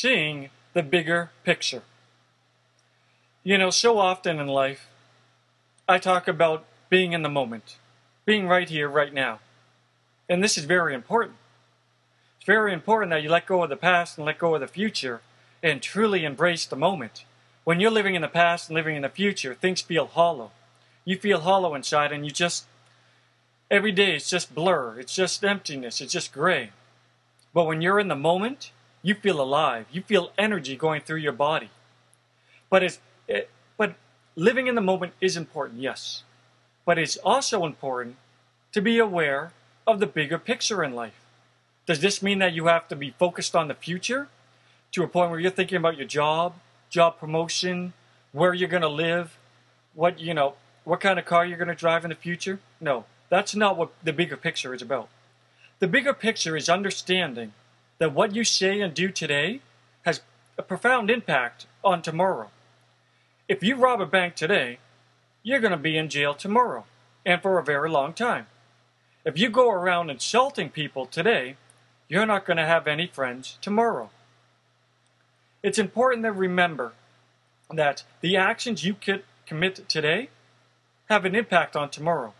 seeing the bigger picture. You know, so often in life, I talk about being in the moment, being right here, right now. And this is very important. It's very important that you let go of the past and let go of the future and truly embrace the moment. When you're living in the past and living in the future, things feel hollow. You feel hollow inside and you just, every day it's just blur, it's just emptiness, it's just gray. But when you're in the moment, you feel alive. You feel energy going through your body. But it's, it, but living in the moment is important, yes. But it's also important to be aware of the bigger picture in life. Does this mean that you have to be focused on the future to a point where you're thinking about your job, job promotion, where you're going to live, what, you know, what kind of car you're going to drive in the future? No, that's not what the bigger picture is about. The bigger picture is understanding that what you say and do today has a profound impact on tomorrow. If you rob a bank today, you're going to be in jail tomorrow and for a very long time. If you go around insulting people today, you're not going to have any friends tomorrow. It's important to remember that the actions you commit today have an impact on tomorrow.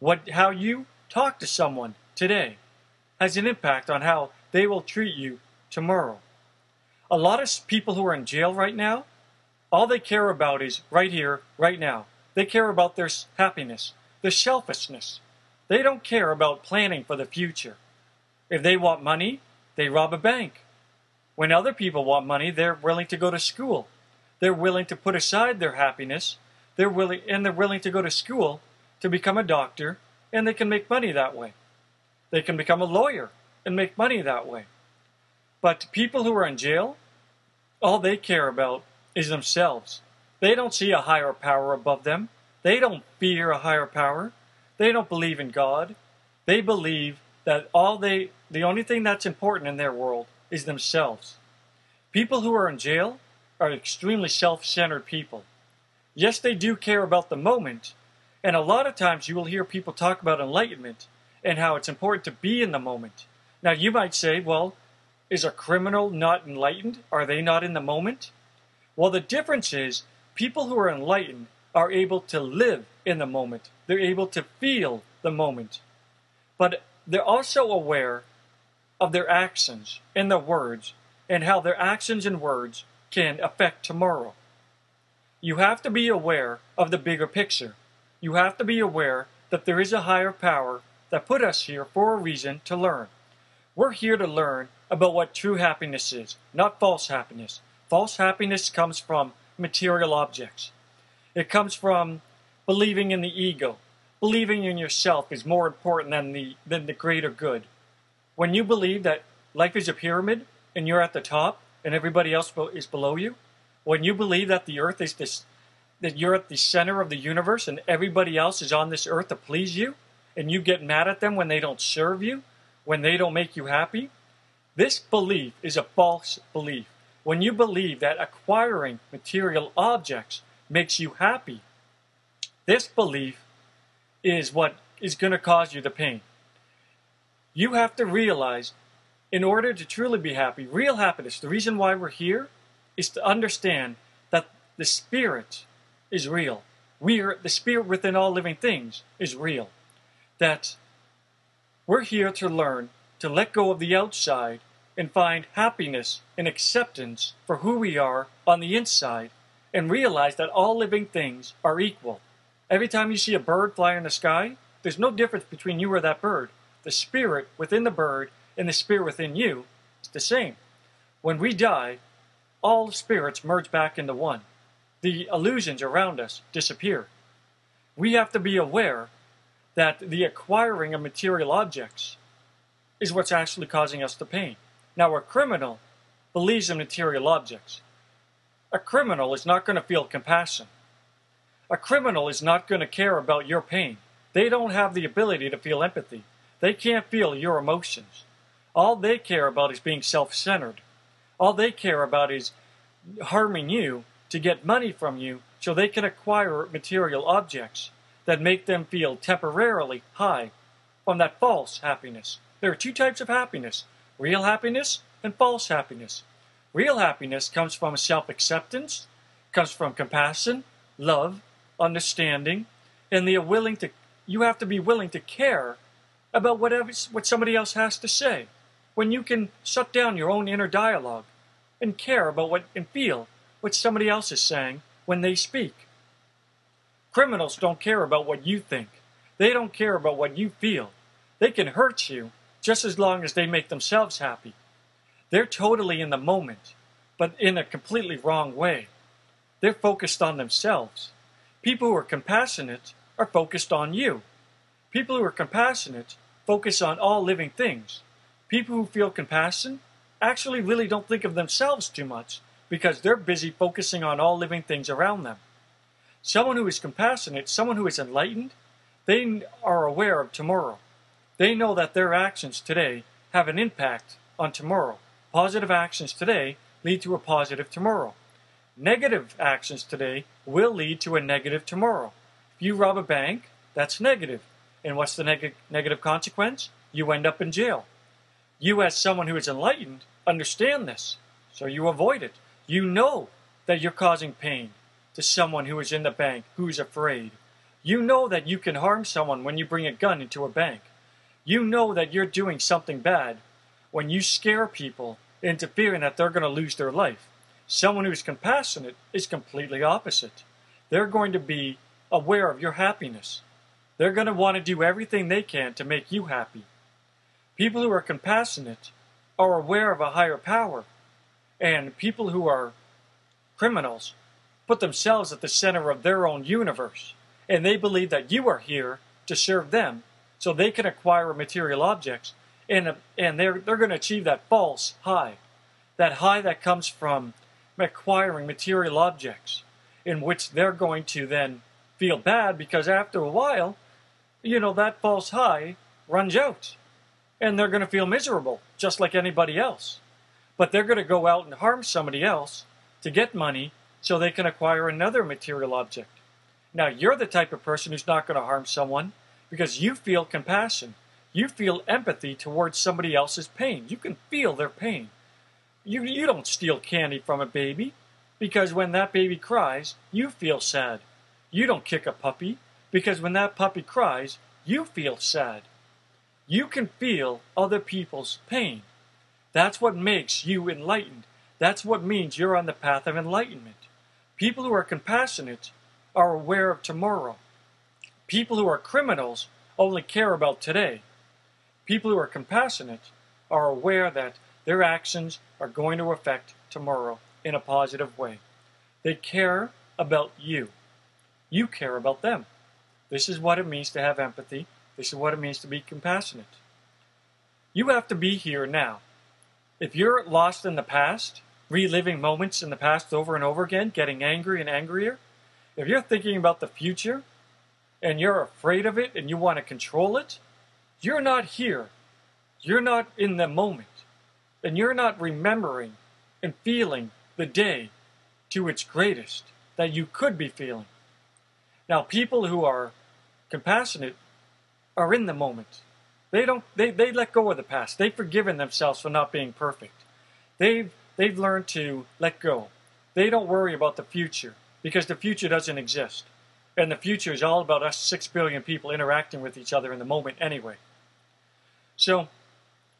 What, how you talk to someone today has an impact on how they will treat you tomorrow. A lot of people who are in jail right now, all they care about is right here, right now. They care about their happiness, their selfishness. They don't care about planning for the future. If they want money, they rob a bank. When other people want money, they're willing to go to school. They're willing to put aside their happiness. They're willing and they're willing to go to school to become a doctor and they can make money that way. They can become a lawyer and make money that way. But people who are in jail, all they care about is themselves. They don't see a higher power above them. They don't fear a higher power. They don't believe in God. They believe that all they the only thing that's important in their world is themselves. People who are in jail are extremely self-centered people. Yes, they do care about the moment, and a lot of times you will hear people talk about enlightenment and how it's important to be in the moment. Now you might say, well, is a criminal not enlightened? Are they not in the moment? Well, the difference is people who are enlightened are able to live in the moment. They're able to feel the moment. But they're also aware of their actions and their words and how their actions and words can affect tomorrow. You have to be aware of the bigger picture. You have to be aware that there is a higher power that put us here for a reason to learn. We're here to learn about what true happiness is, not false happiness. False happiness comes from material objects. It comes from believing in the ego. Believing in yourself is more important than the, than the greater good. When you believe that life is a pyramid and you're at the top and everybody else is below you, when you believe that the earth is this, that you're at the center of the universe and everybody else is on this earth to please you, and you get mad at them when they don't serve you, when they don't make you happy, this belief is a false belief. When you believe that acquiring material objects makes you happy, this belief is what is going to cause you the pain. You have to realize, in order to truly be happy, real happiness, the reason why we're here is to understand that the spirit is real. We are, the spirit within all living things is real. That we're here to learn to let go of the outside and find happiness and acceptance for who we are on the inside and realize that all living things are equal. Every time you see a bird fly in the sky, there's no difference between you or that bird. The spirit within the bird and the spirit within you is the same. When we die, all spirits merge back into one. The illusions around us disappear. We have to be aware that the acquiring of material objects is what's actually causing us the pain. Now, a criminal believes in material objects. A criminal is not going to feel compassion. A criminal is not going to care about your pain. They don't have the ability to feel empathy. They can't feel your emotions. All they care about is being self centered. All they care about is harming you to get money from you so they can acquire material objects that make them feel temporarily high from that false happiness. There are two types of happiness real happiness and false happiness. Real happiness comes from self acceptance, comes from compassion, love, understanding, and the willing to you have to be willing to care about whatever what somebody else has to say. When you can shut down your own inner dialogue and care about what and feel what somebody else is saying when they speak. Criminals don't care about what you think. They don't care about what you feel. They can hurt you just as long as they make themselves happy. They're totally in the moment, but in a completely wrong way. They're focused on themselves. People who are compassionate are focused on you. People who are compassionate focus on all living things. People who feel compassion actually really don't think of themselves too much because they're busy focusing on all living things around them. Someone who is compassionate, someone who is enlightened, they are aware of tomorrow. They know that their actions today have an impact on tomorrow. Positive actions today lead to a positive tomorrow. Negative actions today will lead to a negative tomorrow. If you rob a bank, that's negative. And what's the neg- negative consequence? You end up in jail. You, as someone who is enlightened, understand this, so you avoid it. You know that you're causing pain to someone who is in the bank, who's afraid. You know that you can harm someone when you bring a gun into a bank. You know that you're doing something bad when you scare people into fearing that they're going to lose their life. Someone who's compassionate is completely opposite. They're going to be aware of your happiness. They're going to want to do everything they can to make you happy. People who are compassionate are aware of a higher power, and people who are criminals put themselves at the center of their own universe, and they believe that you are here to serve them so they can acquire material objects, and, and they're, they're going to achieve that false high, that high that comes from acquiring material objects, in which they're going to then feel bad because after a while, you know, that false high runs out. And they're going to feel miserable, just like anybody else. But they're going to go out and harm somebody else to get money so they can acquire another material object. Now, you're the type of person who's not going to harm someone because you feel compassion. You feel empathy towards somebody else's pain. You can feel their pain. You, you don't steal candy from a baby because when that baby cries, you feel sad. You don't kick a puppy because when that puppy cries, you feel sad. You can feel other people's pain. That's what makes you enlightened. That's what means you're on the path of enlightenment. People who are compassionate are aware of tomorrow. People who are criminals only care about today. People who are compassionate are aware that their actions are going to affect tomorrow in a positive way. They care about you. You care about them. This is what it means to have empathy. This is what it means to be compassionate. You have to be here now. If you're lost in the past, reliving moments in the past over and over again, getting angry and angrier, if you're thinking about the future, and you're afraid of it and you want to control it, you're not here. You're not in the moment. And you're not remembering and feeling the day to its greatest that you could be feeling. Now, people who are compassionate are in the moment. They don't they, they let go of the past. They've forgiven themselves for not being perfect. They've they've learned to let go. They don't worry about the future because the future doesn't exist. And the future is all about us six billion people interacting with each other in the moment anyway. So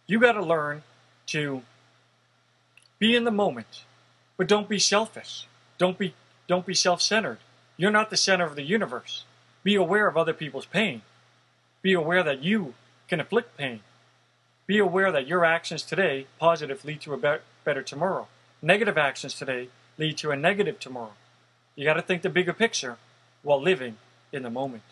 you got to learn to be in the moment, but don't be selfish. Don't be don't be self-centered. You're not the center of the universe. Be aware of other people's pain. Be aware that you can inflict pain. Be aware that your actions today, positive, lead to a better tomorrow. Negative actions today lead to a negative tomorrow. You got to think the bigger picture while living in the moment.